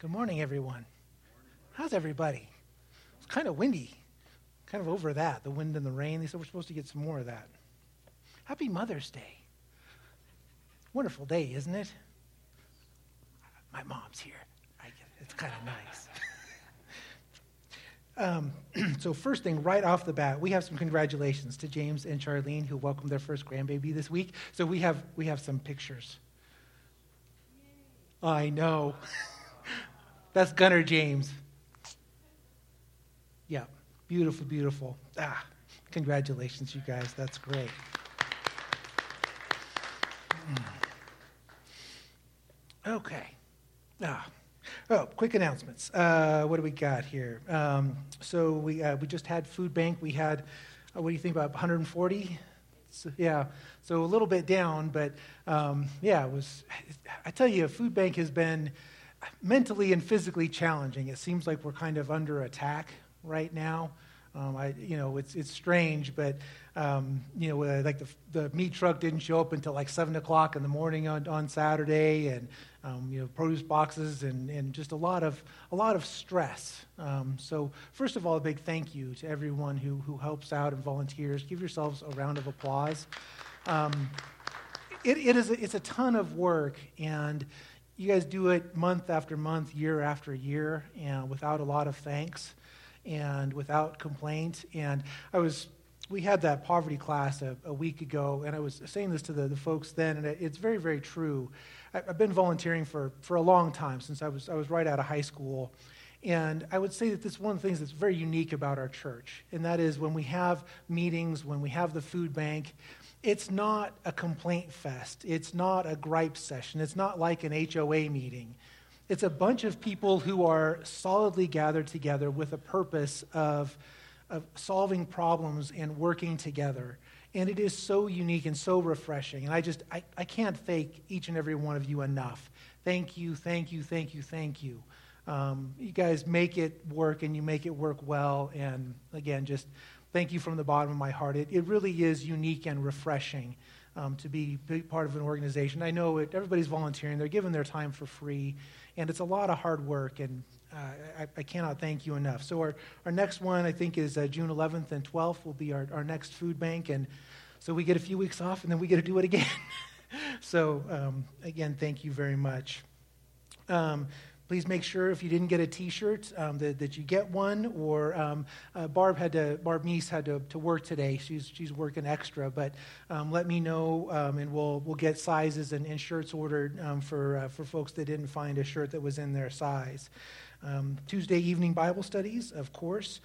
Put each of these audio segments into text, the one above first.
Good morning, everyone. How's everybody? It's kind of windy. Kind of over that, the wind and the rain. They said we're supposed to get some more of that. Happy Mother's Day. Wonderful day, isn't it? My mom's here. It's kind of nice. um, so, first thing, right off the bat, we have some congratulations to James and Charlene who welcomed their first grandbaby this week. So we have we have some pictures. I know. That's Gunnar James. Yeah, beautiful, beautiful. Ah, congratulations, you guys. That's great. Hmm. Okay. Ah. Oh, quick announcements. Uh, what do we got here? Um, so we uh, we just had food bank. We had uh, what do you think about 140? So, yeah, so a little bit down, but um, yeah, it was. I tell you, food bank has been mentally and physically challenging. It seems like we're kind of under attack right now. Um, I, you know, it's it's strange, but um, you know, uh, like the the meat truck didn't show up until like seven o'clock in the morning on, on Saturday, and um, you know, produce boxes and, and just a lot of a lot of stress. Um, so, first of all, a big thank you to everyone who who helps out and volunteers. Give yourselves a round of applause. Um, it, it is a, it's a ton of work, and you guys do it month after month, year after year, and without a lot of thanks and without complaint. And I was, we had that poverty class a, a week ago, and I was saying this to the, the folks then, and it, it's very, very true. I, I've been volunteering for, for a long time, since I was, I was right out of high school. And I would say that this is one of the things that's very unique about our church, and that is when we have meetings, when we have the food bank, it's not a complaint fest. It's not a gripe session. It's not like an HOA meeting. It's a bunch of people who are solidly gathered together with a purpose of, of solving problems and working together. And it is so unique and so refreshing. And I just, I, I can't thank each and every one of you enough. Thank you, thank you, thank you, thank you. Um, you guys make it work and you make it work well. And again, just thank you from the bottom of my heart. It, it really is unique and refreshing um, to be part of an organization. I know it, everybody's volunteering, they're giving their time for free, and it's a lot of hard work, and uh, I, I, cannot thank you enough. So, our, our next one, I think, is uh, June 11th and 12th, will be our, our next food bank, and so we get a few weeks off, and then we get to do it again. so, um, again, thank you very much. Um, please make sure if you didn't get a t-shirt um, that, that you get one or um, uh, barb had to barb Meese had to, to work today. She's, she's working extra but um, let me know um, and we'll, we'll get sizes and, and shirts ordered um, for, uh, for folks that didn't find a shirt that was in their size. Um, tuesday evening bible studies of course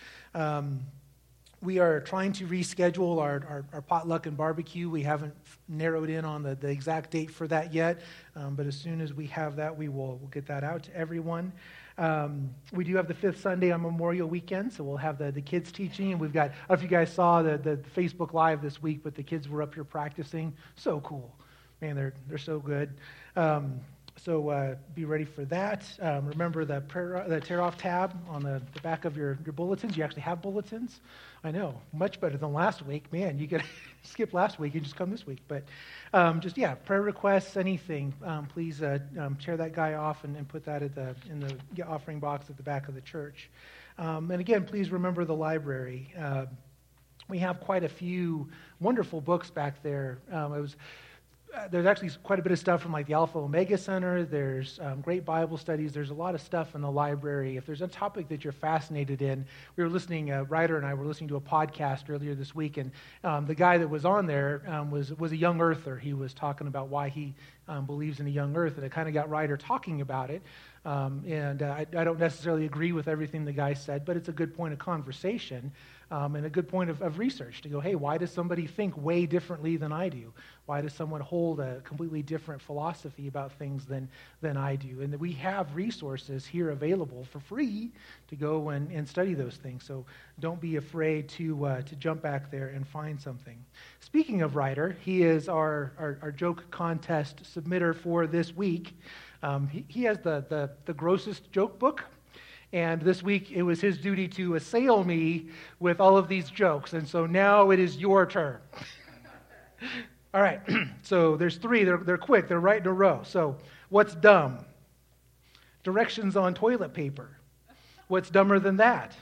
we are trying to reschedule our, our, our, potluck and barbecue. We haven't narrowed in on the, the exact date for that yet, um, but as soon as we have that, we will we'll get that out to everyone. Um, we do have the fifth Sunday on Memorial Weekend, so we'll have the, the kids teaching. And we've got, I don't know if you guys saw the, the Facebook Live this week, but the kids were up here practicing. So cool. Man, they're, they're so good. Um, so uh, be ready for that. Um, remember the, prayer, the tear off tab on the, the back of your, your bulletins. You actually have bulletins. I know, much better than last week. Man, you could skip last week and just come this week. But um, just, yeah, prayer requests, anything, um, please uh, um, tear that guy off and, and, put that at the, in the offering box at the back of the church. Um, and again, please remember the library. Uh, we have quite a few wonderful books back there. Um, I was uh, there's actually quite a bit of stuff from like the Alpha Omega Center. There's um, great Bible studies. There's a lot of stuff in the library. If there's a topic that you're fascinated in, we were listening. Uh, Ryder and I were listening to a podcast earlier this week, and um, the guy that was on there um, was was a young earther. He was talking about why he um, believes in a young earth, and it kind of got Ryder talking about it. Um, and uh, I, I, don't necessarily agree with everything the guy said, but it's a good point of conversation um, and a good point of, of, research to go, hey, why does somebody think way differently than I do? Why does someone hold a completely different philosophy about things than, than I do? And we have resources here available for free to go and, and study those things. So don't be afraid to, uh, to jump back there and find something. Speaking of Ryder, he is our, our, our joke contest submitter for this week. Um, he, he has the, the, the grossest joke book and this week it was his duty to assail me with all of these jokes. And so now it is your turn. all right. so there's three. They're, they're quick. They're right in a row. So what's dumb? directions on toilet paper. What's dumber than that?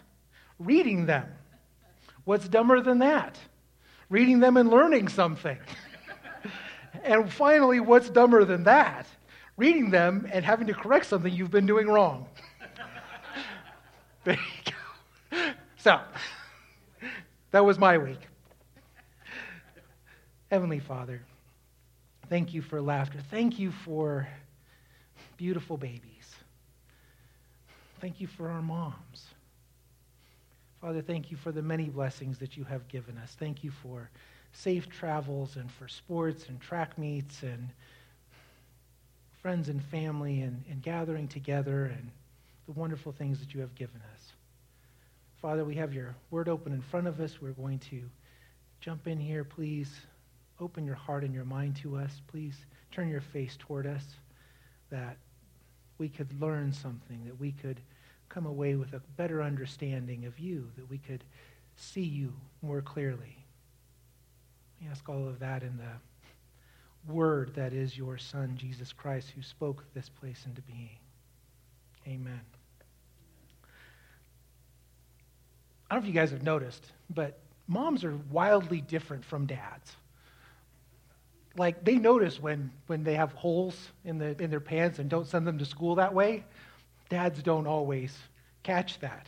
Reading them. What's dumber than that? Reading them and learning something. and finally, what's dumber than that? Reading them and having to correct something you've been doing wrong. there you go. So, that was my week. Heavenly Father, thank you for laughter. Thank you for beautiful babies. Thank you for our moms. Father, thank you for the many blessings that you have given us. Thank you for safe travels and for sports and track meets and friends and family and, and gathering together and the wonderful things that you have given us. Father, we have your word open in front of us. We're going to jump in here. Please open your heart and your mind to us. Please turn your face toward us that we could learn something, that we could come away with a better understanding of you, that we could see you more clearly. We ask all of that in the word that is your Son, Jesus Christ, who spoke this place into being. Amen. I don't know if you guys have noticed, but moms are wildly different from dads. Like they notice when, when they have holes in, the, in their pants and don't send them to school that way. Dads don't always catch that.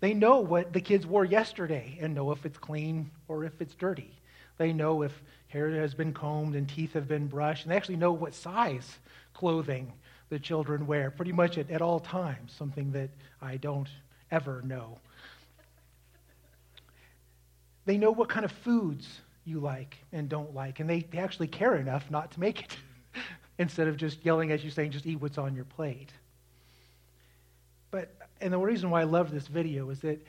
They know what the kids wore yesterday and know if it's clean or if it's dirty. They know if hair has been combed and teeth have been brushed, and they actually know what size clothing the children wear pretty much at, at all times, something that I don't ever know. They know what kind of foods you like and don't like, and they, they actually care enough not to make it instead of just yelling at you saying, just eat what's on your plate. But, and the reason why I love this video is that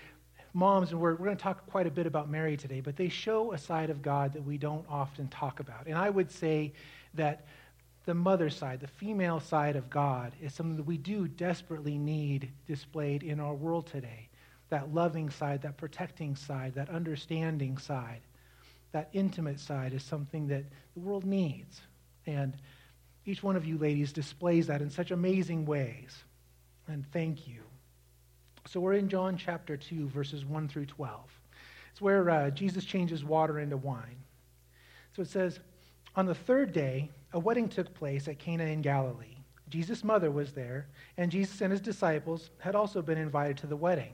moms, and we're, we're going to talk quite a bit about Mary today, but they show a side of God that we don't often talk about. And I would say that the mother side, the female side of God, is something that we do desperately need displayed in our world today. That loving side, that protecting side, that understanding side, that intimate side is something that the world needs. And each one of you ladies displays that in such amazing ways and thank you. So we're in John chapter 2, verses 1 through 12. It's where uh, Jesus changes water into wine. So it says, On the third day, a wedding took place at Cana in Galilee. Jesus' mother was there, and Jesus and his disciples had also been invited to the wedding.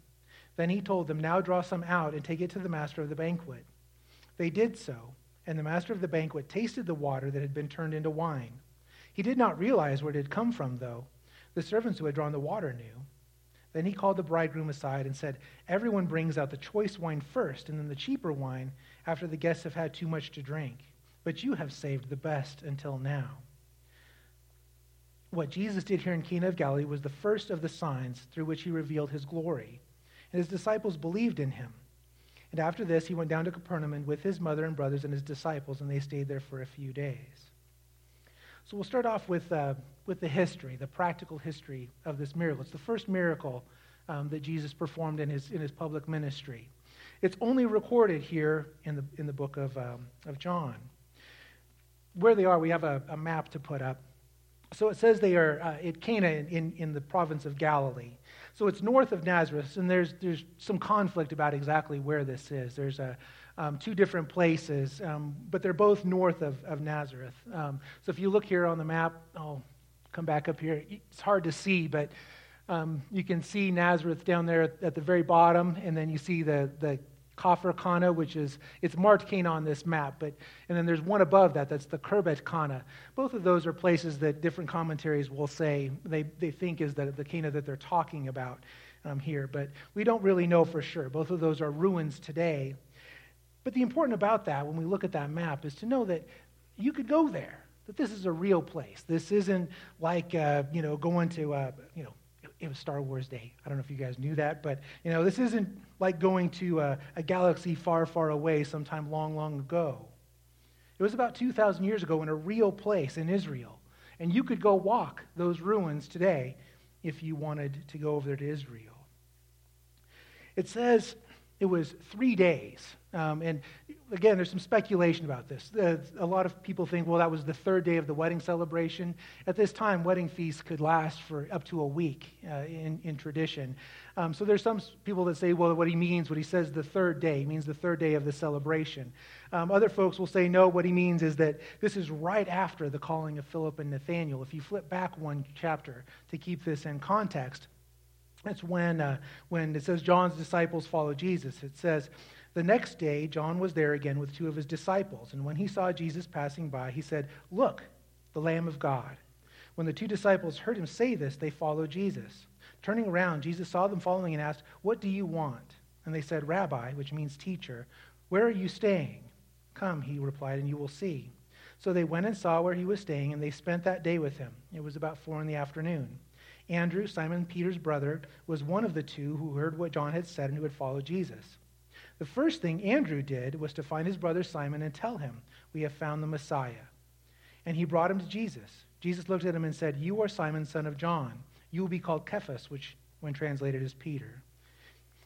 Then he told them, Now draw some out and take it to the master of the banquet. They did so, and the master of the banquet tasted the water that had been turned into wine. He did not realize where it had come from, though. The servants who had drawn the water knew. Then he called the bridegroom aside and said, Everyone brings out the choice wine first, and then the cheaper wine after the guests have had too much to drink. But you have saved the best until now. What Jesus did here in Cana of Galilee was the first of the signs through which he revealed his glory. And his disciples believed in him. And after this, he went down to Capernaum with his mother and brothers and his disciples, and they stayed there for a few days. So we'll start off with, uh, with the history, the practical history of this miracle. It's the first miracle um, that Jesus performed in his, in his public ministry. It's only recorded here in the, in the book of, um, of John. Where they are, we have a, a, map to put up. So it says they are uh, at Cana in, in, in the province of Galilee. So it's north of Nazareth, and there's, there's some conflict about exactly where this is. There's a, um, two different places, um, but they're both north of, of Nazareth. Um, so if you look here on the map, I'll come back up here. It's hard to see, but um, you can see Nazareth down there at, at, the very bottom, and then you see the, the Kafir Kana, which is, it's marked Cana on this map, but, and then there's one above that, that's the Kerbet Kana. Both of those are places that different commentaries will say they, they think is the, the Cana that they're talking about um, here, but we don't really know for sure. Both of those are ruins today. But the important about that, when we look at that map, is to know that you could go there, that this is a real place. This isn't like, uh, you know, going to, uh, you know, it was Star Wars Day. I don't know if you guys knew that, but you know, this isn't like going to a, a galaxy far, far away sometime long, long ago. It was about 2,000 years ago in a real place in Israel. And you could go walk those ruins today if you wanted to go over there to Israel. It says it was three days. Um, and again, there's some speculation about this. Uh, a lot of people think, well, that was the third day of the wedding celebration. At this time, wedding feasts could last for up to a week uh, in, in tradition. Um, so there's some people that say, well, what he means, what he says the third day, means the third day of the celebration. Um, other folks will say, no, what he means is that this is right after the calling of Philip and Nathanael. If you flip back one chapter to keep this in context, that's when, uh, when it says John's disciples follow Jesus. It says, the next day, John was there again with two of his disciples. And when he saw Jesus passing by, he said, Look, the Lamb of God. When the two disciples heard him say this, they followed Jesus. Turning around, Jesus saw them following and asked, What do you want? And they said, Rabbi, which means teacher, where are you staying? Come, he replied, and you will see. So they went and saw where he was staying, and they spent that day with him. It was about four in the afternoon. Andrew, Simon Peter's brother, was one of the two who heard what John had said and who had followed Jesus. The first thing Andrew did was to find his brother Simon and tell him, We have found the Messiah. And he brought him to Jesus. Jesus looked at him and said, You are Simon, son of John. You will be called Cephas, which, when translated, is Peter.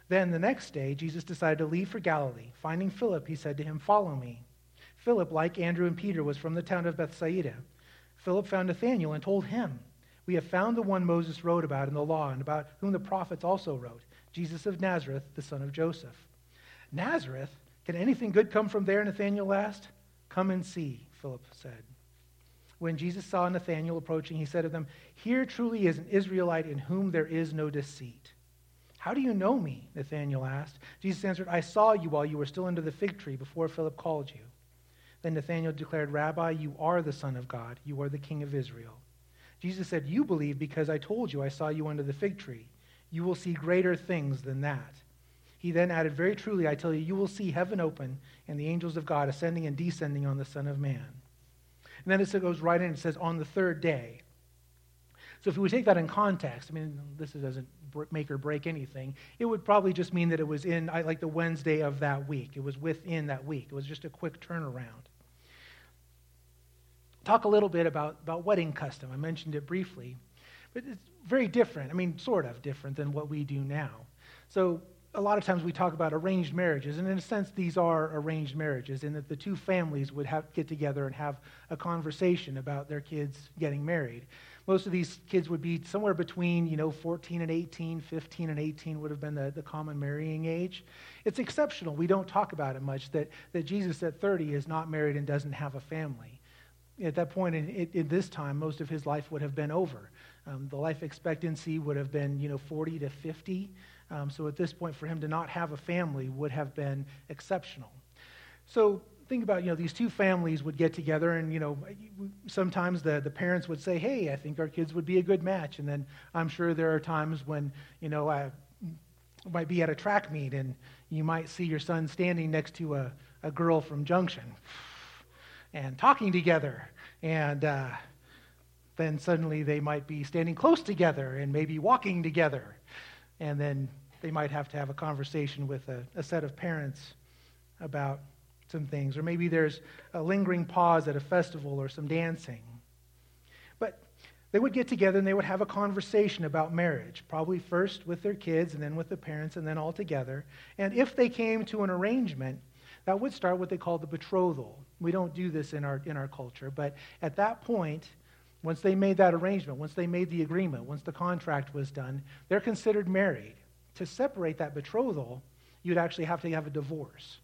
Then the next day, Jesus decided to leave for Galilee. Finding Philip, he said to him, Follow me. Philip, like Andrew and Peter, was from the town of Bethsaida. Philip found Nathanael and told him, we have found the one Moses wrote about in the law and about whom the prophets also wrote, Jesus of Nazareth, the son of Joseph. Nazareth? Can anything good come from there? Nathanael asked. Come and see, Philip said. When Jesus saw Nathanael approaching, he said to them, Here truly is an Israelite in whom there is no deceit. How do you know me? Nathanael asked. Jesus answered, I saw you while you were still under the fig tree before Philip called you. Then Nathanael declared, Rabbi, you are the Son of God. You are the King of Israel. Jesus said, You believe because I told you I saw you under the fig tree. You will see greater things than that. He then added, Very truly, I tell you, you will see heaven open and the angels of God ascending and descending on the Son of Man. And then it goes right in, and says, On the third day. So if we take that in context, I mean, this doesn't make or break anything. It would probably just mean that it was in like the Wednesday of that week. It was within that week. It was just a quick turnaround talk a little bit about, about wedding custom. I mentioned it briefly, but it's very different. I mean, sort of different than what we do now. So, a lot of times we talk about arranged marriages, and in a sense, these are arranged marriages in that the two families would have get together and have a conversation about their kids getting married. Most of these kids would be somewhere between, you know, 14 and 18, 15 and 18 would have been the, the common marrying age. It's exceptional. We don't talk about it much that, that Jesus at 30 is not married and doesn't have a family at that point in, in, this time, most of his life would have been over. Um, the life expectancy would have been, you know, 40 to 50. Um, so at this point, for him to not have a family would have been exceptional. So think about, you know, these two families would get together, and, you know, sometimes the, the parents would say, hey, I think our kids would be a good match. And then I'm sure there are times when, you know, I might be at a track meet, and you might see your son standing next to a, a girl from Junction and talking together. And uh, then suddenly they might be standing close together and maybe walking together. And then they might have to have a conversation with a, a set of parents about some things. Or maybe there's a lingering pause at a festival or some dancing. But they would get together and they would have a conversation about marriage, probably first with their kids and then with the parents and then all together. And if they came to an arrangement, that would start what they call the betrothal. We don't do this in our, in our culture, but at that point, once they made that arrangement, once they made the agreement, once the contract was done, they're considered married. To separate that betrothal, you'd actually have to have a divorce.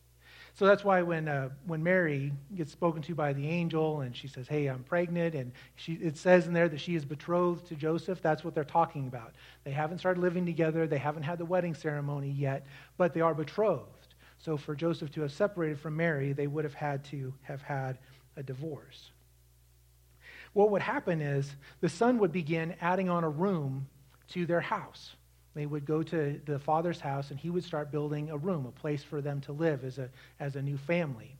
So that's why when, uh, when Mary gets spoken to by the angel and she says, Hey, I'm pregnant, and she, it says in there that she is betrothed to Joseph, that's what they're talking about. They haven't started living together, they haven't had the wedding ceremony yet, but they are betrothed. So for Joseph to have separated from Mary, they would have had to have had a divorce. What would happen is the son would begin adding on a room to their house. They would go to the father's house and he would start building a room, a place for them to live as a, as a new family.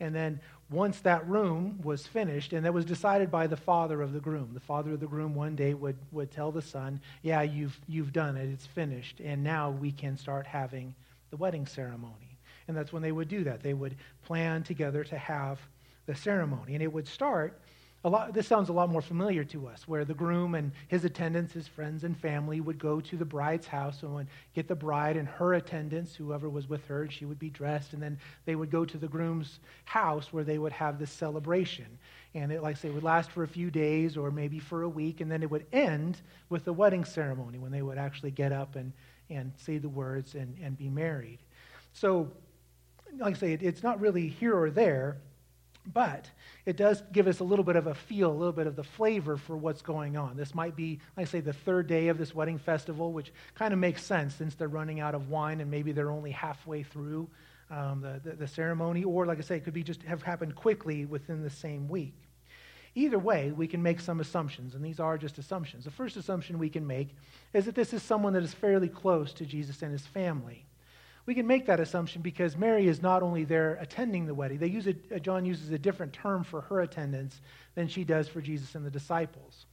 And then once that room was finished, and that was decided by the father of the groom, the father of the groom one day would, would tell the son, Yeah, you've, you've done it, it's finished, and now we can start having the wedding ceremony. And that's when they would do that. They would plan together to have the ceremony. And it would start a lot, this sounds a lot more familiar to us, where the groom and his attendants, his friends and family, would go to the bride's house and would get the bride and her attendants, whoever was with her, and she would be dressed, and then they would go to the groom's house where they would have this celebration. And it, like I say, would last for a few days or maybe for a week, and then it would end with the wedding ceremony when they would actually get up and, and say the words and, and be married. So, like I say, it, it's not really here or there but it does give us a little bit of a feel, a little bit of the flavor for what's going on. This might be, like I say, the third day of this wedding festival, which kind of makes sense since they're running out of wine and maybe they're only halfway through um, the, the, the ceremony. Or, like I say, it could be just have happened quickly within the same week. Either way, we can make some assumptions, and these are just assumptions. The first assumption we can make is that this is someone that is fairly close to Jesus and his family. We can make that assumption because Mary is not only there attending the wedding, they use a, uh, John uses a different term for her attendance than she does for Jesus and the disciples.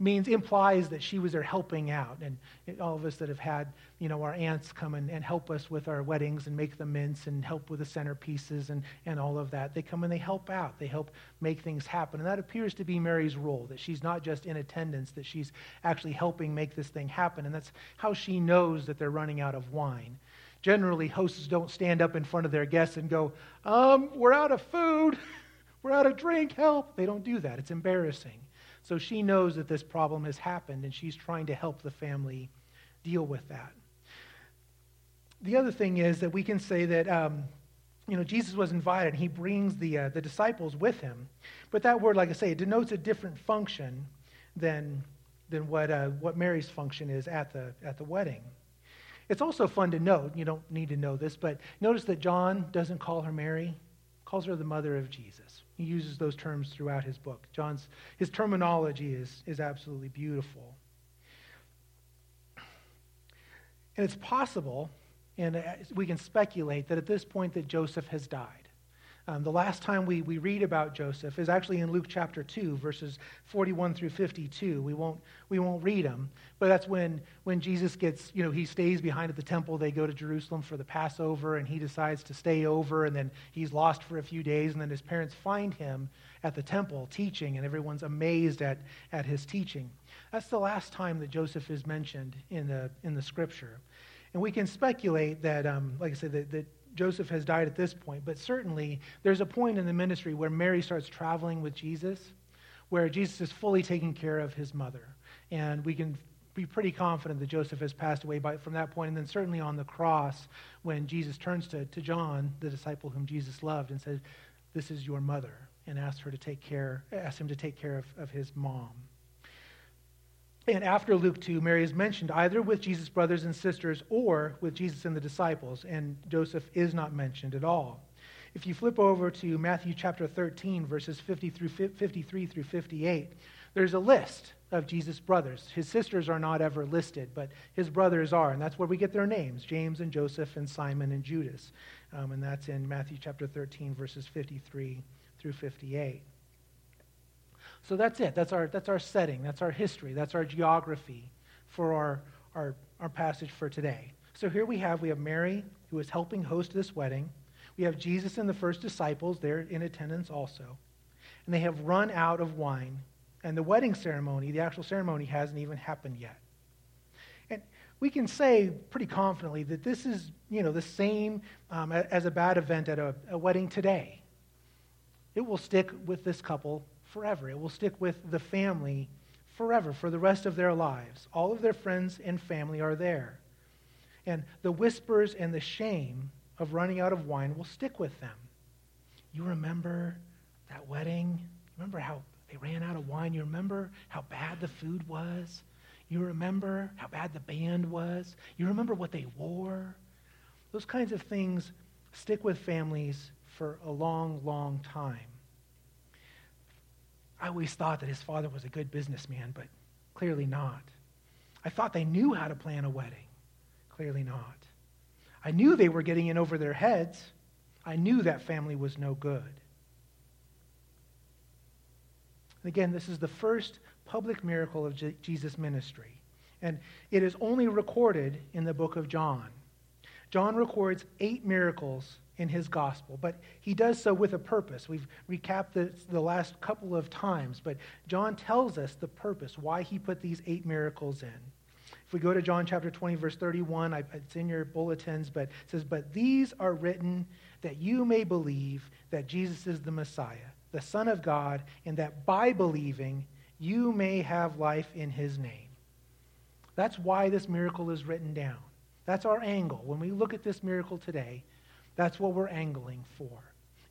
Means implies that she was there helping out. And all of us that have had, you know, our aunts come and, and help us with our weddings and make the mints and help with the centerpieces and, and all of that. They come and they help out. They help make things happen. And that appears to be Mary's role, that she's not just in attendance, that she's actually helping make this thing happen. And that's how she knows that they're running out of wine. Generally, hosts don't stand up in front of their guests and go, um, We're out of food. We're out of drink. Help. They don't do that. It's embarrassing. So she knows that this problem has happened, and she's trying to help the family deal with that. The other thing is that we can say that. Um, you know, Jesus was invited, and he brings the, uh, the disciples with him. But that word, like I say, it denotes a different function than, than what, uh, what Mary's function is at the, at the wedding. It's also fun to note, you don't need to know this, but notice that John doesn't call her Mary, calls her the mother of Jesus. He uses those terms throughout his book. John's his terminology is, is absolutely beautiful. And it's possible, and uh, we can speculate, that at this point that Joseph has died. Um, the last time we, we read about Joseph is actually in Luke chapter 2, verses 41 through 52. We won't, we won't read them, but that's when, when Jesus gets, you know, he stays behind at the temple. They go to Jerusalem for the Passover, and he decides to stay over, and then he's lost for a few days, and then his parents find him at the temple teaching, and everyone's amazed at, at his teaching. That's the last time that Joseph is mentioned in the, in the scripture. And we can speculate that, um, like I said, that, that Joseph has died at this point, but certainly there's a point in the ministry where Mary starts traveling with Jesus, where Jesus is fully taking care of his mother. And we can be pretty confident that Joseph has passed away by, from that point. And then certainly on the cross, when Jesus turns to, to John, the disciple whom Jesus loved, and says, This is your mother, and asks her to take care, asks him to take care of, of his mom. And after Luke 2, Mary is mentioned either with Jesus' brothers and sisters or with Jesus and the disciples, and Joseph is not mentioned at all. If you flip over to Matthew chapter 13, verses 50 through 53 through 58, there's a list of Jesus' brothers. His sisters are not ever listed, but his brothers are, and that's where we get their names James and Joseph and Simon and Judas. Um, and that's in Matthew chapter 13, verses 53 through 58. So that's it. That's our, that's our setting. That's our history. That's our geography for our, our, our passage for today. So here we have, we have Mary who is helping host this wedding. We have Jesus and the first disciples. They're in attendance also. And they have run out of wine. And the wedding ceremony, the actual ceremony, hasn't even happened yet. And we can say pretty confidently that this is, you know, the same um, as a bad event at a, a wedding today. It will stick with this couple forever. It will stick with the family forever, for the rest of their lives. All of their friends and family are there. And the whispers and the shame of running out of wine will stick with them. You remember that wedding? Remember how they ran out of wine? You remember how bad the food was? You remember how bad the band was? You remember what they wore? Those kinds of things stick with families for a long, long time. I always thought that his father was a good businessman, but clearly not. I thought they knew how to plan a wedding. Clearly not. I knew they were getting in over their heads. I knew that family was no good. And again, this is the first public miracle of Jesus' ministry. And it is only recorded in the book of John. John records eight miracles in his gospel, but he does so with a purpose. We've recapped this the last couple of times, but John tells us the purpose, why he put these eight miracles in. If we go to John chapter 20, verse 31, it's in your bulletins, but it says, But these are written that you may believe that Jesus is the Messiah, the Son of God, and that by believing you may have life in his name. That's why this miracle is written down. That's our angle. When we look at this miracle today, that's what we're angling for,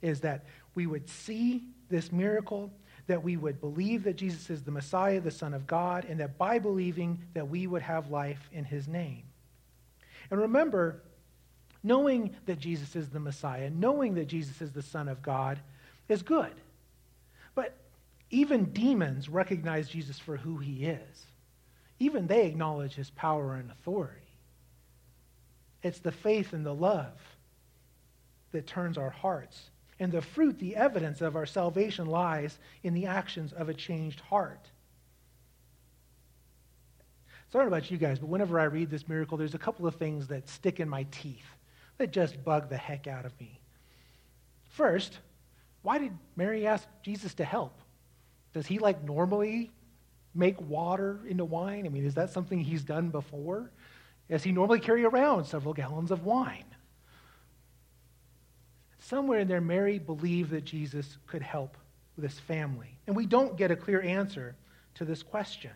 is that we would see this miracle, that we would believe that Jesus is the Messiah, the Son of God, and that by believing that we would have life in his name. And remember, knowing that Jesus is the Messiah, knowing that Jesus is the Son of God, is good. But even demons recognize Jesus for who he is. Even they acknowledge his power and authority. It's the faith and the love that turns our hearts. And the fruit, the evidence of our salvation lies in the actions of a changed heart. Sorry about you guys, but whenever I read this miracle, there's a couple of things that stick in my teeth that just bug the heck out of me. First, why did Mary ask Jesus to help? Does he like normally make water into wine? I mean, is that something he's done before? Does he normally carry around several gallons of wine? Somewhere in there, Mary believed that Jesus could help this family. And we don't get a clear answer to this question.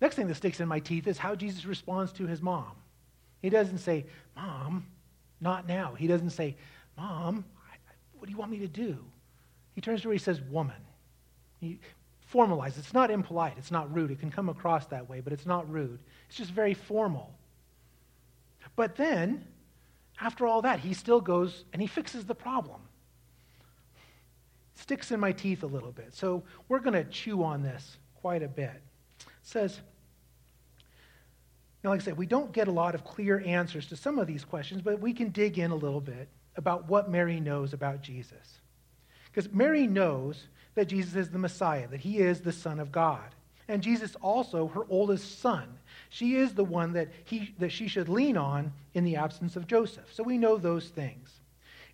Next thing that sticks in my teeth is how Jesus responds to his mom. He doesn't say, Mom, not now. He doesn't say, Mom, what do you want me to do? He turns to her, he says, Woman. He formalizes. It's not impolite. It's not rude. It can come across that way, but it's not rude. It's just very formal. But then after all that, he still goes and he fixes the problem. Sticks in my teeth a little bit. So we're going to chew on this quite a bit. It says, now, like I said, we don't get a lot of clear answers to some of these questions, but we can dig in a little bit about what Mary knows about Jesus. Because Mary knows that Jesus is the Messiah, that he is the Son of God. And Jesus also, her oldest son, she is the one that, he, that she should lean on in the absence of Joseph. So we know those things.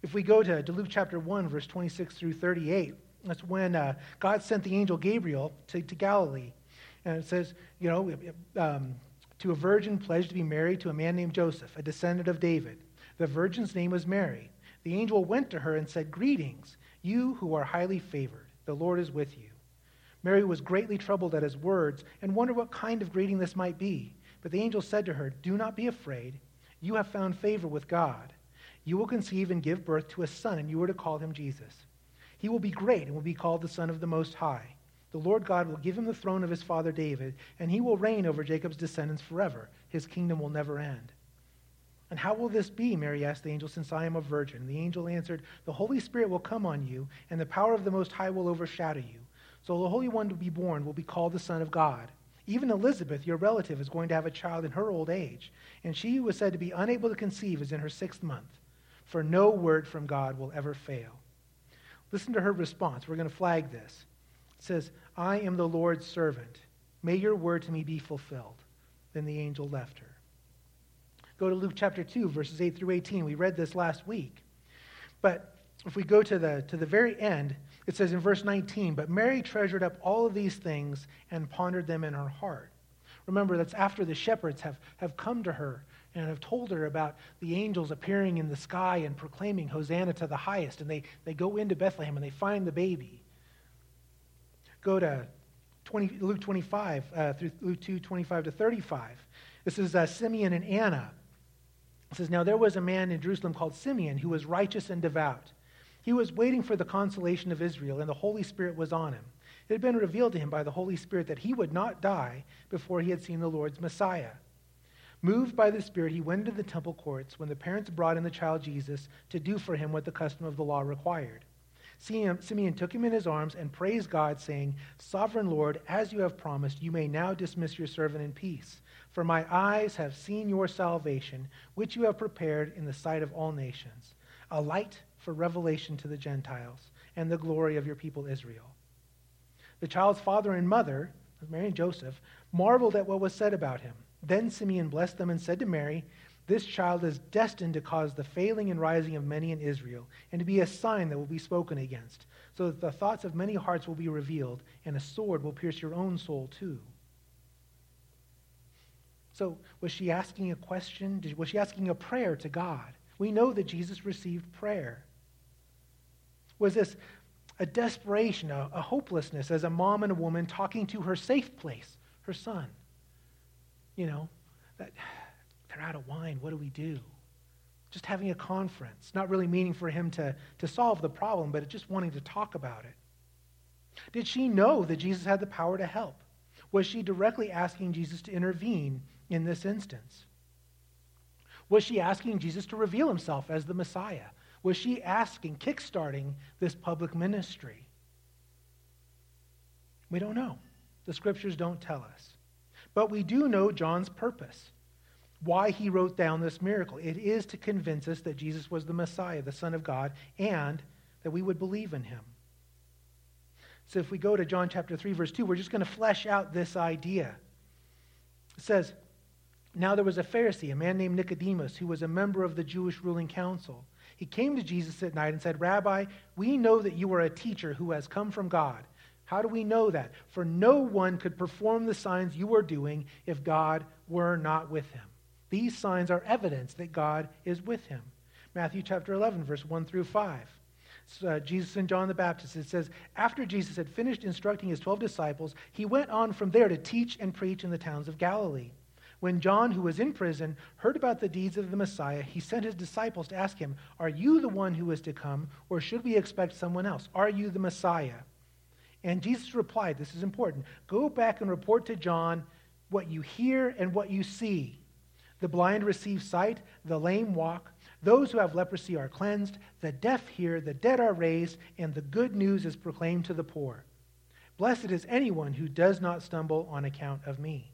If we go to, to Luke chapter 1, verse 26 through 38, that's when uh, God sent the angel Gabriel to, to Galilee. And it says, you know, um, to a virgin pledged to be married to a man named Joseph, a descendant of David. The virgin's name was Mary. The angel went to her and said, Greetings, you who are highly favored. The Lord is with you. Mary was greatly troubled at his words and wondered what kind of greeting this might be. But the angel said to her, Do not be afraid. You have found favor with God. You will conceive and give birth to a son, and you are to call him Jesus. He will be great and will be called the Son of the Most High. The Lord God will give him the throne of his father David, and he will reign over Jacob's descendants forever. His kingdom will never end. And how will this be? Mary asked the angel, since I am a virgin. The angel answered, The Holy Spirit will come on you, and the power of the Most High will overshadow you. So the Holy One to be born will be called the Son of God. Even Elizabeth, your relative, is going to have a child in her old age, and she who was said to be unable to conceive is in her sixth month, for no word from God will ever fail. Listen to her response. We're going to flag this. It says, I am the Lord's servant. May your word to me be fulfilled. Then the angel left her. Go to Luke chapter 2, verses 8 through 18. We read this last week. But if we go to the, to the very end, it says in verse 19, But Mary treasured up all of these things and pondered them in her heart. Remember, that's after the shepherds have, have come to her and have told her about the angels appearing in the sky and proclaiming Hosanna to the highest. And they, they go into Bethlehem and they find the baby. Go to 20, Luke 25 uh, through Luke 2, 25 to 35. This is uh, Simeon and Anna. It says, Now there was a man in Jerusalem called Simeon who was righteous and devout. He was waiting for the consolation of Israel, and the Holy Spirit was on him. It had been revealed to him by the Holy Spirit that he would not die before he had seen the Lord's Messiah. Moved by the Spirit, he went into the temple courts when the parents brought in the child Jesus to do for him what the custom of the law required. Simeon took him in his arms and praised God, saying, Sovereign Lord, as you have promised, you may now dismiss your servant in peace For my eyes have seen your salvation, which you have prepared in the sight of all nations, a light for revelation to the Gentiles, and the glory of your people Israel. The child's father and mother, Mary and Joseph, marveled at what was said about him. Then Simeon blessed them and said to Mary, This child is destined to cause the failing and rising of many in Israel, and to be a sign that will be spoken against, so that the thoughts of many hearts will be revealed, and a sword will pierce your own soul too so, was she asking a question? Was she asking a prayer to God? We know that Jesus received prayer. Was this a desperation, a, a, hopelessness as a mom and a woman talking to her safe place, her son? You know, that they're out of wine. What do we do? Just having a conference, not really meaning for him to, to solve the problem, but just wanting to talk about it. Did she know that Jesus had the power to help? Was she directly asking Jesus to intervene in this instance? Was she asking Jesus to reveal himself as the Messiah? Was she asking, kickstarting this public ministry? We don't know. The scriptures don't tell us. But we do know John's purpose, why he wrote down this miracle. It is to convince us that Jesus was the Messiah, the Son of God, and that we would believe in him. So if we go to John chapter 3, verse 2, we're just going to flesh out this idea. It says, now there was a Pharisee, a man named Nicodemus, who was a member of the Jewish ruling council. He came to Jesus at night and said, Rabbi, we know that you are a teacher who has come from God. How do we know that? For no one could perform the signs you are doing if God were not with him. These signs are evidence that God is with him. Matthew chapter 11, verse 1 through 5. Uh, Jesus and John the Baptist. It says, After Jesus had finished instructing his 12 disciples, he went on from there to teach and preach in the towns of Galilee. When John, who was in prison, heard about the deeds of the Messiah, he sent his disciples to ask him, Are you the one who is to come, or should we expect someone else? Are you the Messiah? And Jesus replied, This is important. Go back and report to John what you hear and what you see. The blind receive sight, the lame walk, those who have leprosy are cleansed, the deaf hear, the dead are raised, and the good news is proclaimed to the poor. Blessed is anyone who does not stumble on account of me.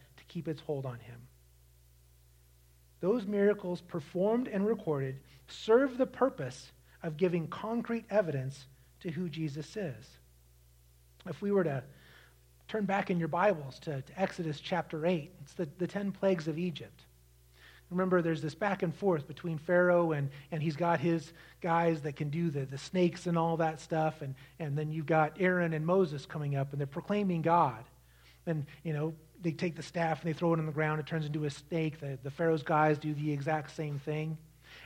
keep its hold on him. Those miracles performed and recorded serve the purpose of giving concrete evidence to who Jesus is. If we were to turn back in your Bibles to, to Exodus chapter 8, it's the, the 10 plagues of Egypt. Remember, there's this back and forth between Pharaoh and, and he's got his guys that can do the, the snakes and all that stuff. And, and then you've got Aaron and Moses coming up and they're proclaiming God. And, you know, they take the staff and they throw it on the ground. It turns into a snake. The, the Pharaoh's guys do the exact same thing.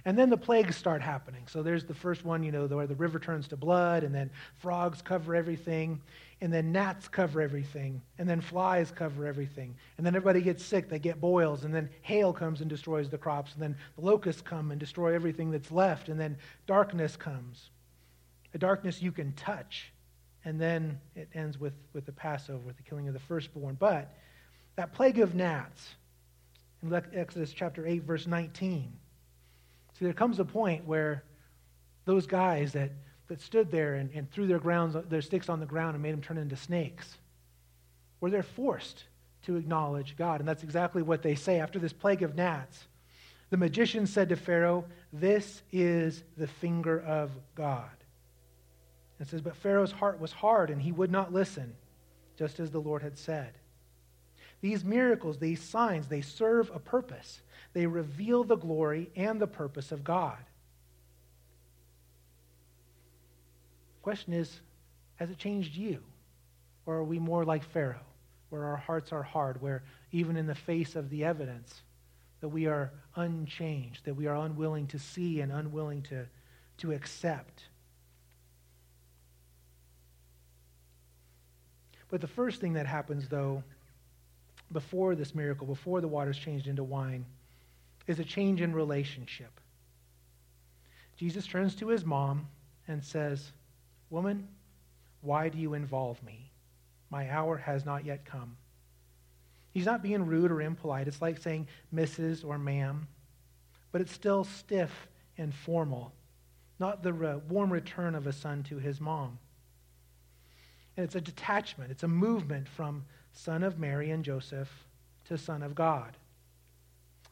And then the plagues start happening. So there's the first one, you know, where the river turns to blood, and then frogs cover everything, and then gnats cover everything, and then flies cover everything. And then everybody gets sick, they get boils, and then hail comes and destroys the crops, and then the locusts come and destroy everything that's left, and then darkness comes. A darkness you can touch. And then it ends with, with the Passover, with the killing of the firstborn. But that plague of gnats in Exodus chapter 8, verse 19. See, there comes a point where those guys that, that stood there and, and threw their, grounds, their sticks on the ground and made them turn into snakes, where they're forced to acknowledge God. And that's exactly what they say after this plague of gnats. The magician said to Pharaoh, This is the finger of God. It says, But Pharaoh's heart was hard, and he would not listen, just as the Lord had said. These miracles, these signs, they serve a purpose. They reveal the glory and the purpose of God. The question is has it changed you? Or are we more like Pharaoh, where our hearts are hard, where even in the face of the evidence, that we are unchanged, that we are unwilling to see and unwilling to, to accept? But the first thing that happens, though, before this miracle, before the waters changed into wine, is a change in relationship. Jesus turns to his mom and says, Woman, why do you involve me? My hour has not yet come. He's not being rude or impolite. It's like saying Mrs. or ma'am, but it's still stiff and formal, not the re- warm return of a son to his mom. And it's a detachment, it's a movement from son of Mary and Joseph to son of God.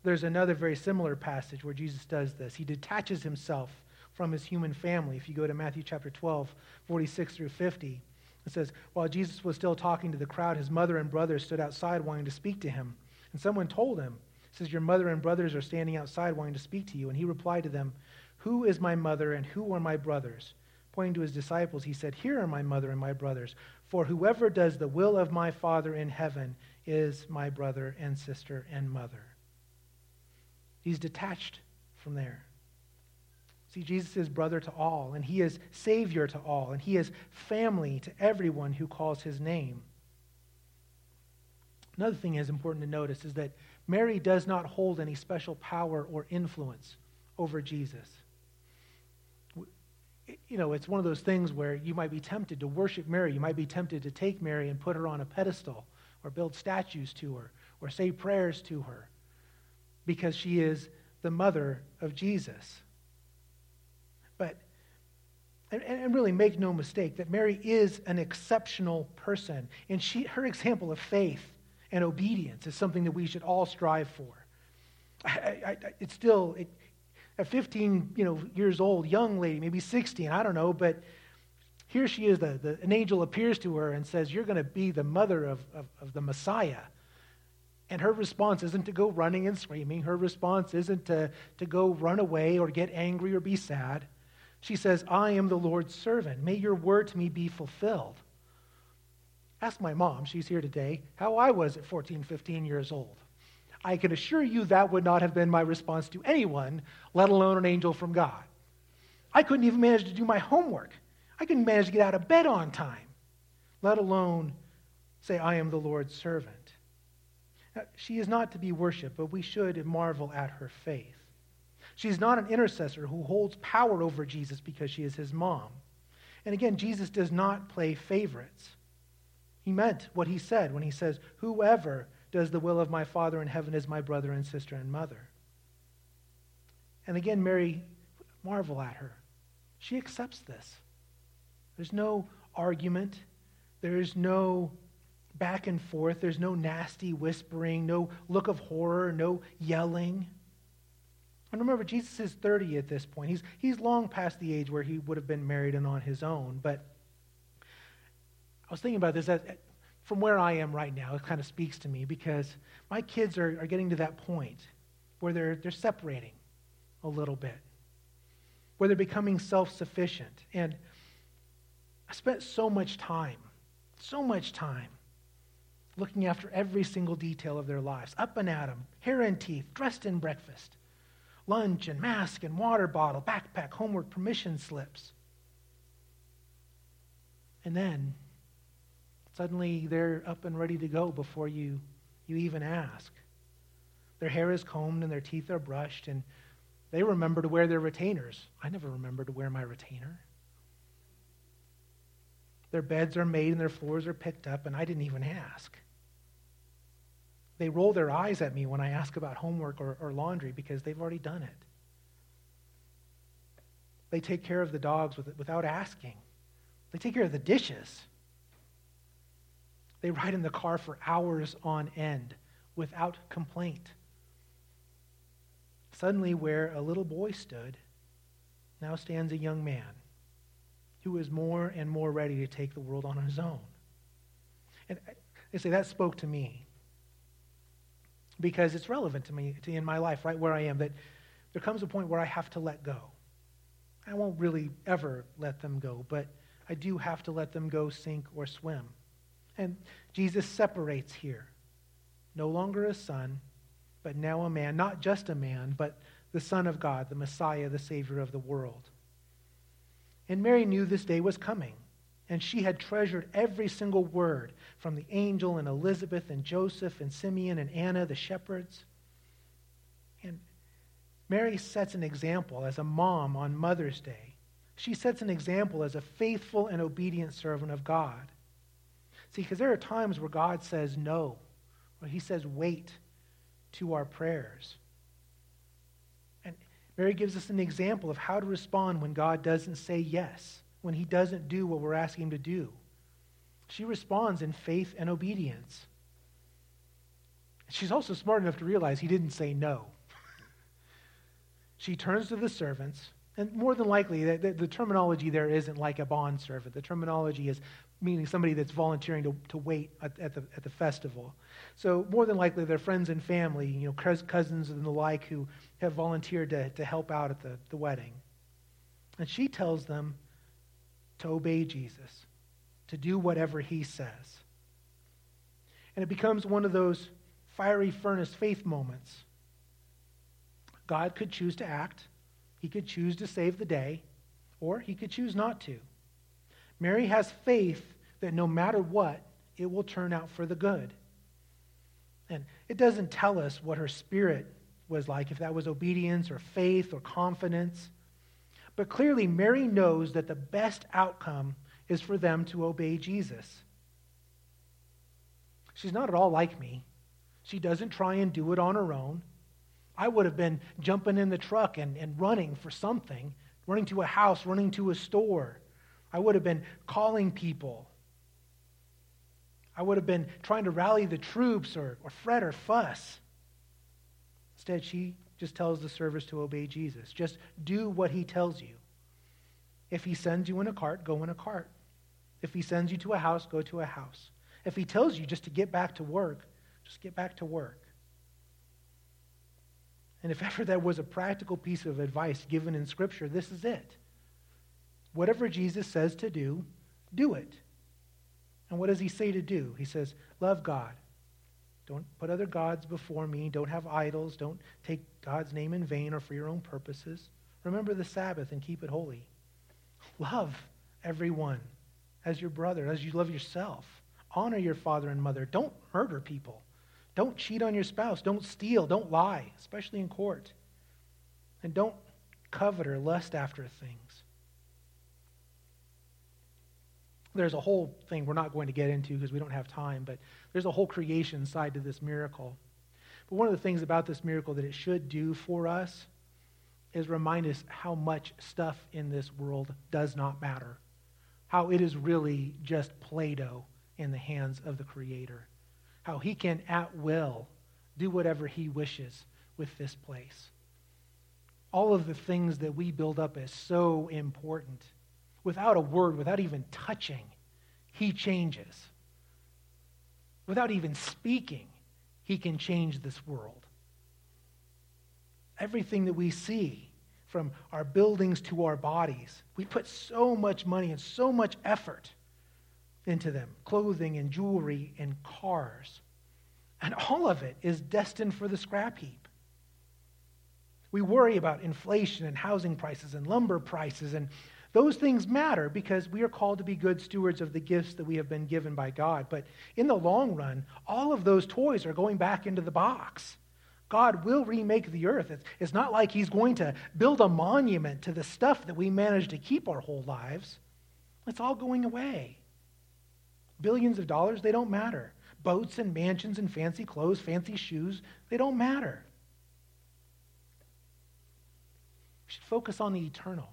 There's another very similar passage where Jesus does this. He detaches himself from his human family. If you go to Matthew chapter 12, 46 through 50, it says, While Jesus was still talking to the crowd, his mother and brothers stood outside wanting to speak to him. And someone told him, says, Your mother and brothers are standing outside wanting to speak to you. And he replied to them, Who is my mother and who are my brothers? Pointing to his disciples, he said, Here are my mother and my brothers. For whoever does the will of my Father in heaven is my brother and sister and mother. He's detached from there. See, Jesus is brother to all, and he is savior to all, and he is family to everyone who calls his name. Another thing is important to notice is that Mary does not hold any special power or influence over Jesus. You know, it's one of those things where you might be tempted to worship Mary. You might be tempted to take Mary and put her on a pedestal or build statues to her or say prayers to her because she is the mother of Jesus. But, and, and really make no mistake that Mary is an exceptional person. And she, her example of faith and obedience is something that we should all strive for. I, I, it's still, it, at 15 you know, years old, young lady, maybe 16, I don't know, but here she is. The, the, an angel appears to her and says, You're going to be the mother of, of, of the Messiah. And her response isn't to go running and screaming. Her response isn't to, to go run away or get angry or be sad. She says, I am the Lord's servant. May your word to me be fulfilled. Ask my mom, she's here today, how I was at 14, 15 years old. I can assure you that would not have been my response to anyone, let alone an angel from God. I couldn't even manage to do my homework. I couldn't manage to get out of bed on time, let alone say, I am the Lord's servant. Now, she is not to be worshiped, but we should marvel at her faith. She's not an intercessor who holds power over Jesus because she is his mom. And again, Jesus does not play favorites. He meant what he said when he says, Whoever does the will of my Father in heaven is my brother and sister and mother. And again, Mary, marvel at her. She accepts this. There's no argument, there's no back and forth, there's no nasty whispering, no look of horror, no yelling. And remember, Jesus is 30 at this point. He's, he's long past the age where he would have been married and on his own. But I was thinking about this that from where I am right now, it kind of speaks to me because my kids are, are getting to that point where they're, they're separating a little bit, where they're becoming self sufficient. And I spent so much time, so much time looking after every single detail of their lives, up and at them, hair and teeth, dressed in breakfast lunch and mask and water bottle, backpack, homework, permission slips. And then suddenly they're up and ready to go before you, you even ask. Their hair is combed and their teeth are brushed, and they remember to wear their retainers. I never remember to wear my retainer. Their beds are made and their floors are picked up, and I didn't even ask. They roll their eyes at me when I ask about homework or, or laundry because they've already done it. They take care of the dogs with, without asking. They take care of the dishes. They ride in the car for hours on end without complaint. Suddenly, where a little boy stood, now stands a young man who is more and more ready to take the world on his own. And uh, I say that spoke to me because it's relevant to me to, in my life, right where I am, that there comes a point where I have to let go. I won't really ever let them go, but I do have to let them go sink or swim. And Jesus separates here. No longer a son, but now a man, not just a man, but the Son of God, the Messiah, the Savior of the world. And Mary knew this day was coming. and she had treasured every single word from the angel and Elizabeth and Joseph and Simeon and Anna, the shepherds. And Mary sets an example as a mom on Mother's Day. She sets an example as a faithful and obedient servant of God. See, because there are times where God says no, where he says wait to our prayers. And Mary gives us an example of how to respond when God doesn't say yes, when he doesn't do what we're asking him to do. She responds in faith and obedience. She's also smart enough to realize he didn't say no. she turns to the servants, and more than likely, the, the, the, terminology there isn't like a bond servant. The terminology is meaning somebody that's volunteering to, to wait at, at, the, at the festival. So more than likely, they're friends and family, you know, cousins and the like who have volunteered to, to help out at the, the wedding. And she tells them to obey Jesus, to do whatever he says. And it becomes one of those fiery furnace faith moments. God could choose to act, he could choose to save the day, or he could choose not to. Mary has faith that no matter what, it will turn out for the good. And it doesn't tell us what her spirit was like, if that was obedience or faith or confidence. But clearly, Mary knows that the best outcome is for them to obey Jesus. She's not at all like me. She doesn't try and do it on her own. I would have been jumping in the truck and, and running for something, running to a house, running to a store. I would have been calling people. I would have been trying to rally the troops or, or fret or fuss. Instead, she just tells the servers to obey Jesus. Just do what he tells you. If he sends you in a cart, go in a cart. If he sends you to a house, go to a house. If he tells you just to get back to work, just get back to work. And if ever there was a practical piece of advice given in Scripture, this is it. Whatever Jesus says to do, do it. And what does he say to do? He says, Love God. Don't put other gods before me. Don't have idols. Don't take God's name in vain or for your own purposes. Remember the Sabbath and keep it holy. Love everyone as your brother, as you love yourself. Honor your father and mother. Don't murder people. Don't cheat on your spouse. Don't steal. Don't lie, especially in court. And don't covet or lust after things there's a whole thing we're not going to get into because we don't have time, but there's a whole creation side to this miracle. But one of the things about this miracle that it should do for us is remind us how much stuff in this world does not matter, how it is really just Play Doh in the hands of the Creator, how He can at will do whatever He wishes with this place. All of the things that we build up as so important without a word, without even touching, he changes. Without even speaking, he can change this world. Everything that we see, from our buildings to our bodies, we put so much money and so much effort into them clothing and jewelry and cars. And all of it is destined for the scrap heap. We worry about inflation and housing prices and lumber prices and those things matter because we are called to be good stewards of the gifts that we have been given by God. But in the long run, all of those toys are going back into the box. God will remake the earth. It's, not like He's going to build a monument to the stuff that we managed to keep our whole lives. It's all going away. Billions of dollars, they don't matter. Boats and mansions and fancy clothes, fancy shoes, they don't matter. We should focus on the eternal.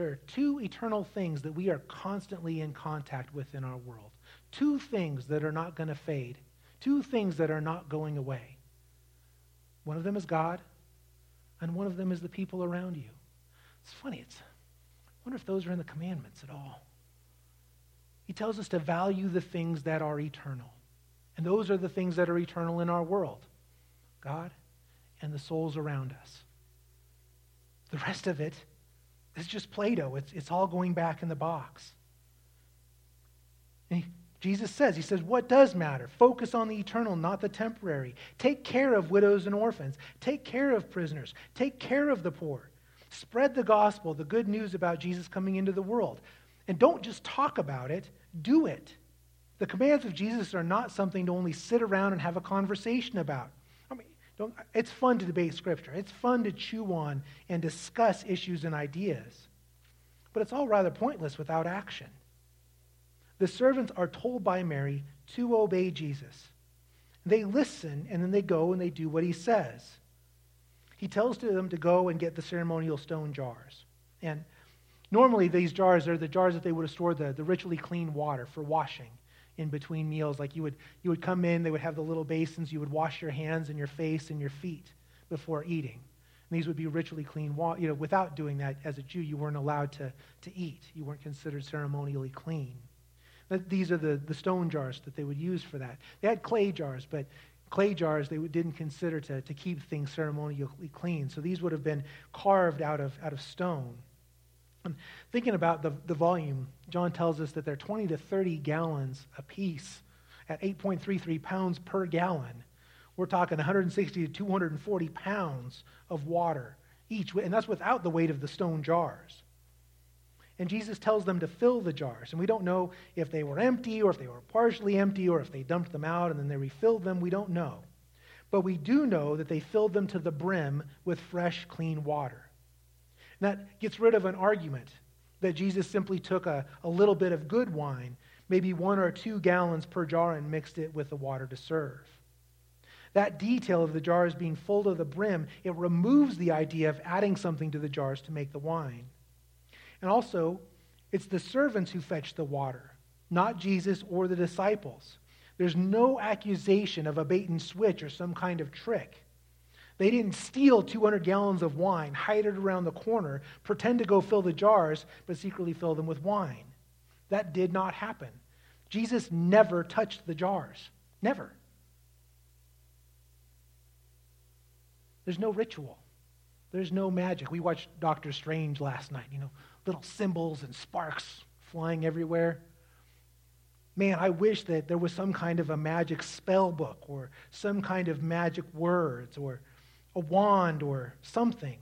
There are two eternal things that we are constantly in contact with in our world. Two things that are not going to fade. Two things that are not going away. One of them is God, and one of them is the people around you. It's funny. It's, I wonder if those are in the commandments at all. He tells us to value the things that are eternal. And those are the things that are eternal in our world God and the souls around us. The rest of it it's just Play Doh. It's, it's all going back in the box. He, Jesus says, He says, what does matter? Focus on the eternal, not the temporary. Take care of widows and orphans. Take care of prisoners. Take care of the poor. Spread the gospel, the good news about Jesus coming into the world. And don't just talk about it, do it. The commands of Jesus are not something to only sit around and have a conversation about. Don't, it's fun to debate Scripture, it's fun to chew on and discuss issues and ideas. But it's all rather pointless without action. The servants are told by Mary to obey Jesus. They listen and then they go and they do what he says. He tells them to go and get the ceremonial stone jars. And normally these jars are the jars that they would have stored the, the ritually clean water for washing in between meals. Like you would, you would come in, they would have the little basins, you would wash your hands and your face and your feet before eating. And these would be ritually clean. You know, without doing that, as a Jew, you weren't allowed to, to eat. You weren't considered ceremonially clean. But these are the, the stone jars that they would use for that. They had clay jars, but clay jars they didn't consider to, to keep things ceremonially clean. So these would have been carved out of, out of stone. And thinking about the, the volume, John tells us that they're 20 to 30 gallons a piece at 8.33 pounds per gallon. We're talking 160 to 240 pounds of water each, and that's without the weight of the stone jars. And Jesus tells them to fill the jars. And we don't know if they were empty or if they were partially empty or if they dumped them out and then they refilled them. We don't know. But we do know that they filled them to the brim with fresh, clean water. That gets rid of an argument that Jesus simply took a, a little bit of good wine, maybe one or two gallons per jar, and mixed it with the water to serve. That detail of the jars being full to the brim, it removes the idea of adding something to the jars to make the wine. And also, it's the servants who fetch the water, not Jesus or the disciples. There's no accusation of a bait and switch or some kind of trick. They didn't steal 200 gallons of wine, hide it around the corner, pretend to go fill the jars, but secretly fill them with wine. That did not happen. Jesus never touched the jars. Never. There's no ritual. There's no magic. We watched Doctor Strange last night, you know, little symbols and sparks flying everywhere. Man, I wish that there was some kind of a magic spell book or some kind of magic words or a wand or something.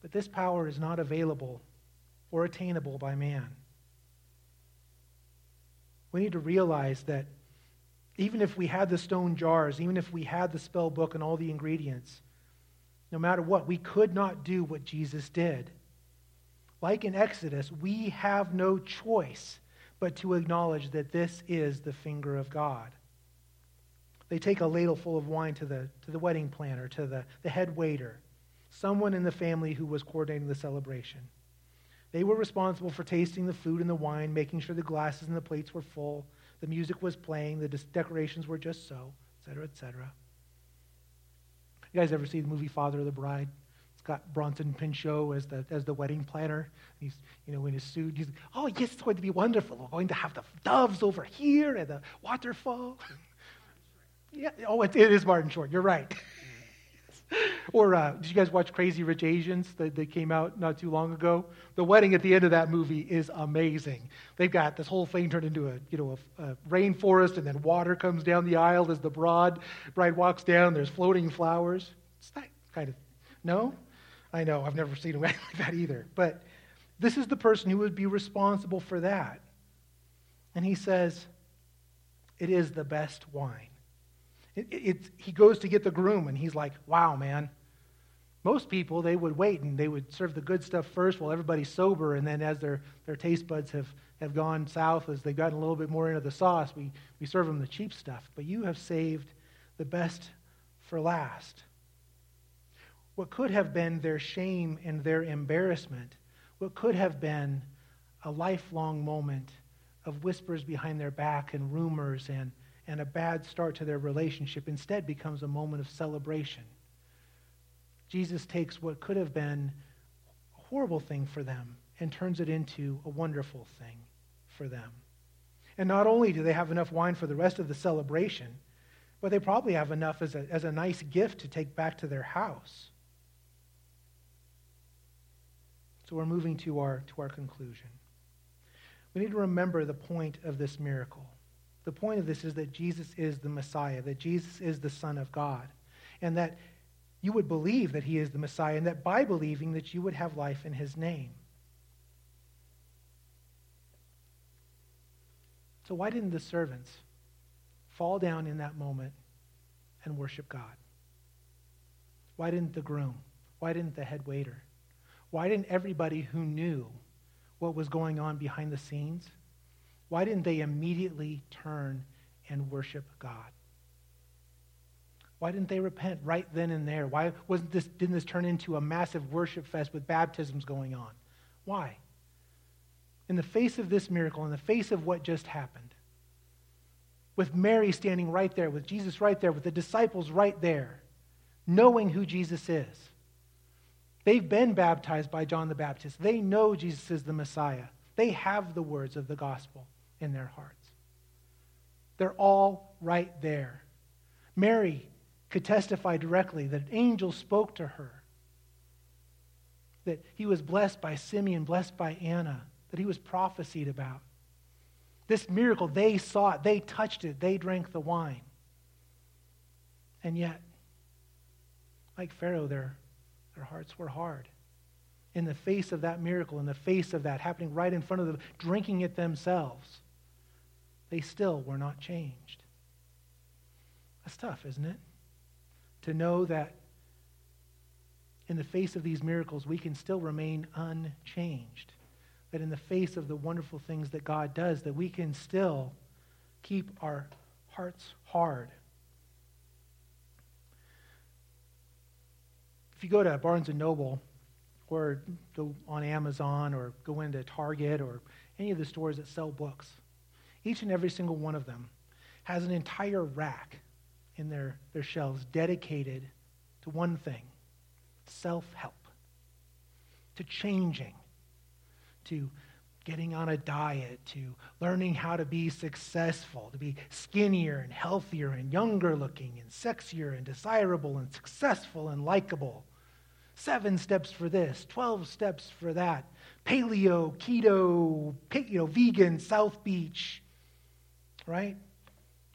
But this power is not available or attainable by man. We need to realize that even if we had the stone jars, even if we had the spell book and all the ingredients, no matter what, we could not do what Jesus did. Like in Exodus, we have no choice but to acknowledge that this is the finger of God. They take a ladle full of wine to the, to the wedding planner, to the, the head waiter, someone in the family who was coordinating the celebration. They were responsible for tasting the food and the wine, making sure the glasses and the plates were full, the music was playing, the decorations were just so, etc., etc. You guys ever see the movie Father of the Bride? It's got Bronson Pinchot as the, as the wedding planner. He's, you know, in his suit. He's, oh, yes, it's going to be wonderful. We're going to have the doves over here and the waterfall. Yeah. Oh, it, it is Martin Short. You're right. or uh, did you guys watch Crazy Rich Asians that, that came out not too long ago? The wedding at the end of that movie is amazing. They've got this whole thing turned into a you know a, a rainforest, and then water comes down the aisle as the broad bride walks down. There's floating flowers. It's that kind of no. I know I've never seen a wedding like that either. But this is the person who would be responsible for that, and he says, "It is the best wine." It, it, he goes to get the groom, and he's like, wow, man. Most people, they would wait and they would serve the good stuff first while everybody's sober, and then as their, their taste buds have, have gone south, as they've gotten a little bit more into the sauce, we, we serve them the cheap stuff. But you have saved the best for last. What could have been their shame and their embarrassment, what could have been a lifelong moment of whispers behind their back and rumors and and a bad start to their relationship instead becomes a moment of celebration. Jesus takes what could have been a horrible thing for them and turns it into a wonderful thing for them. And not only do they have enough wine for the rest of the celebration, but they probably have enough as a, as a nice gift to take back to their house. So we're moving to our, to our conclusion. We need to remember the point of this miracle. The point of this is that Jesus is the Messiah, that Jesus is the Son of God, and that you would believe that he is the Messiah, and that by believing that you would have life in his name. So why didn't the servants fall down in that moment and worship God? Why didn't the groom? Why didn't the head waiter? Why didn't everybody who knew what was going on behind the scenes why didn't they immediately turn and worship God? Why didn't they repent right then and there? Why wasn't this, didn't this turn into a massive worship fest with baptisms going on? Why? In the face of this miracle, in the face of what just happened, with Mary standing right there, with Jesus right there, with the disciples right there, knowing who Jesus is. They've been baptized by John the Baptist. They know Jesus is the Messiah. They have the words of the gospel in their hearts. They're all right there. Mary could testify directly that an angel spoke to her, that he was blessed by Simeon, blessed by Anna, that he was prophesied about. This miracle, they saw it, they touched it, they drank the wine. And yet, like Pharaoh, their, their hearts were hard. In the face of that miracle, in the face of that happening right in front of them, drinking it themselves, they still were not changed. That's tough, isn't it? to know that in the face of these miracles, we can still remain unchanged. That in the face of the wonderful things that God does, that we can still keep our hearts hard. If you go to Barnes & Noble or go on Amazon or go into Target or any of the stores that sell books, each and every single one of them has an entire rack in their, their shelves dedicated to one thing self help, to changing, to getting on a diet, to learning how to be successful, to be skinnier and healthier and younger looking and sexier and desirable and successful and likable. Seven steps for this, 12 steps for that. Paleo, keto, you know, vegan, South Beach, right?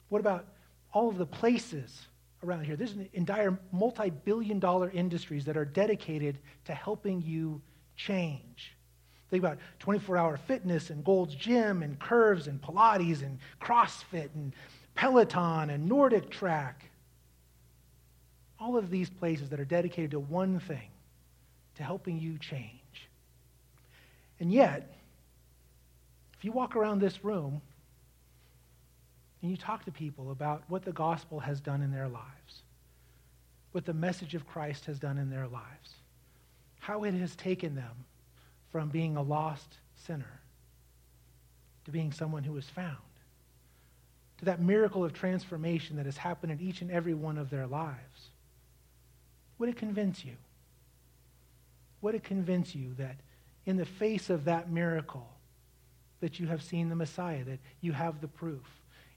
What about all of the places around here. There's an entire multi billion dollar industries that are dedicated to helping you change. Think about 24 hour fitness and Gold's Gym and Curves and Pilates and CrossFit and Peloton and Nordic Track. All of these places that are dedicated to one thing to helping you change. And yet, if you walk around this room and you talk to people about what the gospel has done in their lives, what the message of Christ has done in their lives, how it has taken them from being a lost sinner to being someone who is found, to that miracle of transformation that has happened in each and every one of their lives. Would it convince you? Would it convince you that in the face of that miracle, that you have seen the Messiah, that you have the proof?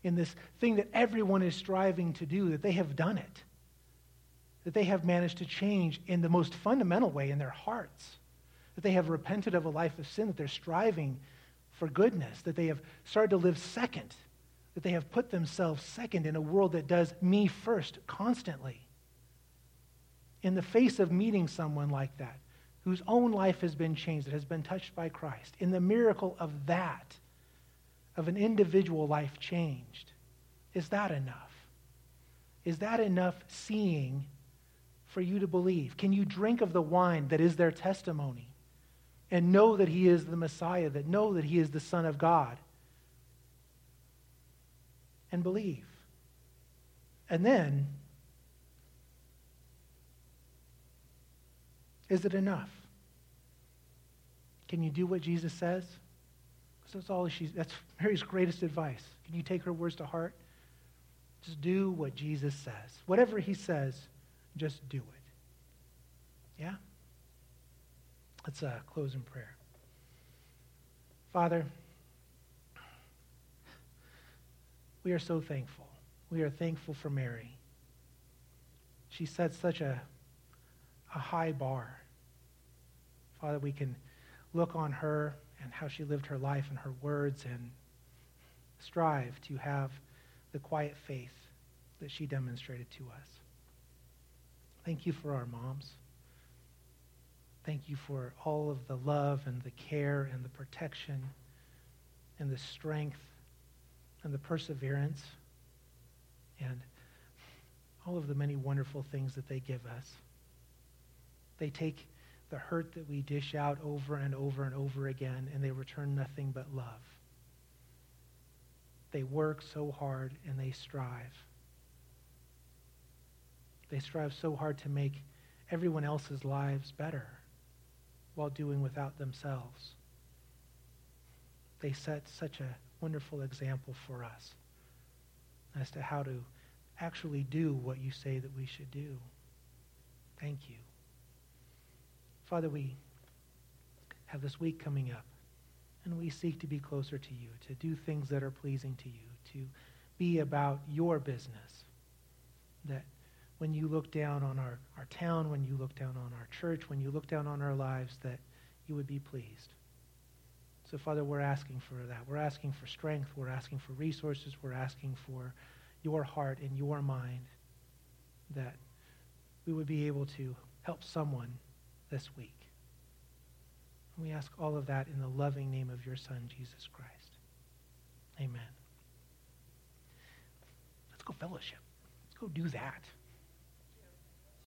In this thing that everyone is striving to do, that they have done it, that they have managed to change in the most fundamental way in their hearts, that they have repented of a life of sin, that they're striving for goodness, that they have started to live second, that they have put themselves second in a world that does me first constantly. In the face of meeting someone like that, whose own life has been changed, that has been touched by Christ, in the miracle of that, of an individual life changed. Is that enough? Is that enough seeing for you to believe? Can you drink of the wine that is their testimony and know that he is the Messiah, that know that he is the Son of God? And believe. And then, is it enough? Can you do what Jesus says? That's all she, that's Mary's greatest advice. Can you take her words to heart? Just do what Jesus says. Whatever he says, just do it. Yeah? Let's uh, close in prayer. Father, we are so thankful. We are thankful for Mary. She set such a, a high bar. Father, we can look on her and how she lived her life and her words and strive to have the quiet faith that she demonstrated to us. Thank you for our moms. Thank you for all of the love and the care and the protection and the strength and the perseverance and all of the many wonderful things that they give us. They take the hurt that we dish out over and over and over again, and they return nothing but love. They work so hard and they strive. They strive so hard to make everyone else's lives better while doing without themselves. They set such a wonderful example for us as to how to actually do what you say that we should do. Thank you. Father, we have this week coming up, and we seek to be closer to you, to do things that are pleasing to you, to be about your business. That when you look down on our, our town, when you look down on our church, when you look down on our lives, that you would be pleased. So, Father, we're asking for that. We're asking for strength. We're asking for resources. We're asking for your heart and your mind that we would be able to help someone this week. And we ask all of that in the loving name of your Son, Jesus Christ. Amen. Let's go fellowship. Let's go do that.